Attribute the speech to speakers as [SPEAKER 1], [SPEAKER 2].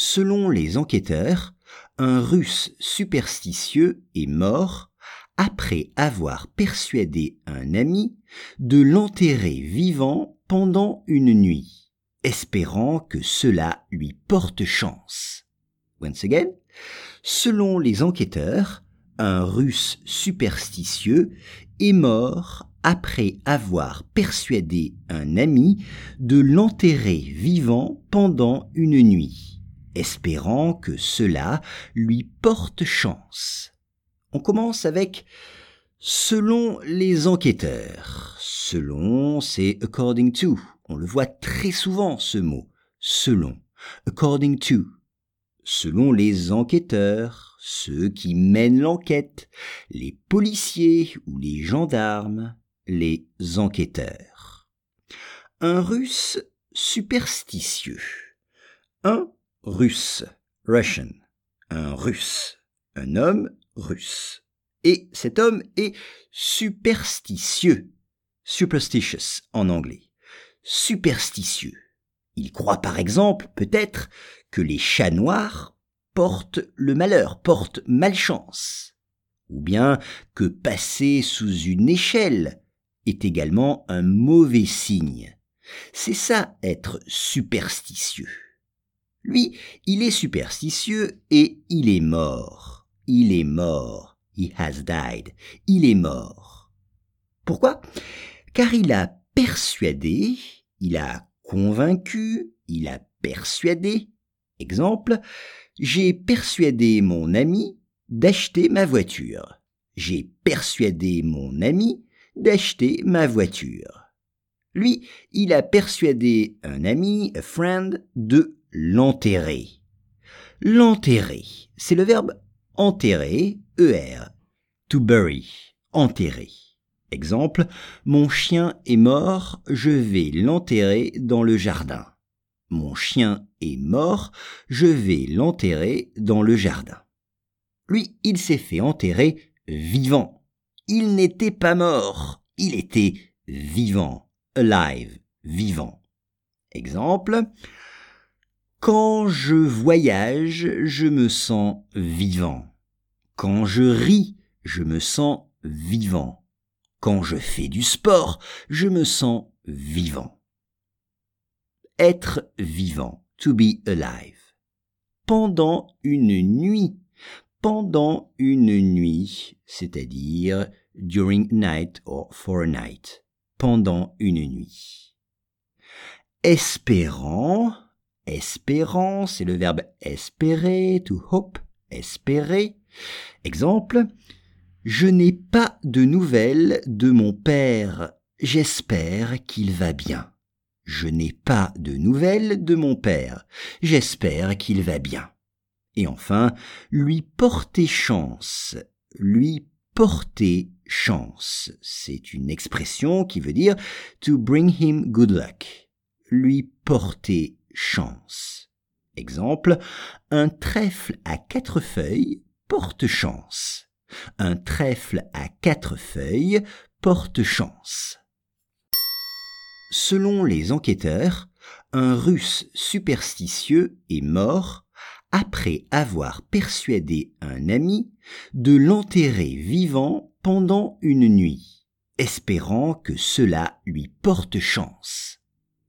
[SPEAKER 1] Selon les enquêteurs, un russe superstitieux est mort après avoir persuadé un ami de l'enterrer vivant pendant une nuit espérant que cela lui porte chance. Once again, selon les enquêteurs, un russe superstitieux est mort après avoir persuadé un ami de l'enterrer vivant pendant une nuit, espérant que cela lui porte chance. On commence avec selon les enquêteurs. Selon, c'est according to. On le voit très souvent, ce mot. Selon. According to. Selon les enquêteurs, ceux qui mènent l'enquête, les policiers ou les gendarmes, les enquêteurs. Un russe superstitieux. Un russe. Russian. Un russe. Un homme russe. Et cet homme est superstitieux. Superstitious en anglais superstitieux. Il croit par exemple, peut-être, que les chats noirs portent le malheur, portent malchance, ou bien que passer sous une échelle est également un mauvais signe. C'est ça être superstitieux. Lui, il est superstitieux et il est mort. Il est mort. He has died. Il est mort. Pourquoi? Car il a persuadé, il a convaincu, il a persuadé. Exemple, j'ai persuadé mon ami d'acheter ma voiture. J'ai persuadé mon ami d'acheter ma voiture. Lui, il a persuadé un ami, a friend, de l'enterrer. L'enterrer, c'est le verbe enterrer, ER, to bury, enterrer. Exemple, mon chien est mort, je vais l'enterrer dans le jardin. Mon chien est mort, je vais l'enterrer dans le jardin. Lui, il s'est fait enterrer vivant. Il n'était pas mort, il était vivant, alive, vivant. Exemple, quand je voyage, je me sens vivant. Quand je ris, je me sens vivant. Quand je fais du sport, je me sens vivant. Être vivant, to be alive. Pendant une nuit, pendant une nuit, c'est-à-dire during night or for a night, pendant une nuit. Espérant, espérant, c'est le verbe espérer, to hope, espérer. Exemple, je n'ai pas de nouvelles de mon père. J'espère qu'il va bien. Je n'ai pas de nouvelles de mon père. J'espère qu'il va bien. Et enfin, lui porter chance. Lui porter chance. C'est une expression qui veut dire to bring him good luck. Lui porter chance. Exemple, un trèfle à quatre feuilles porte chance. Un trèfle à quatre feuilles porte chance. Selon les enquêteurs, un russe superstitieux est mort après avoir persuadé un ami de l'enterrer vivant pendant une nuit, espérant que cela lui porte chance.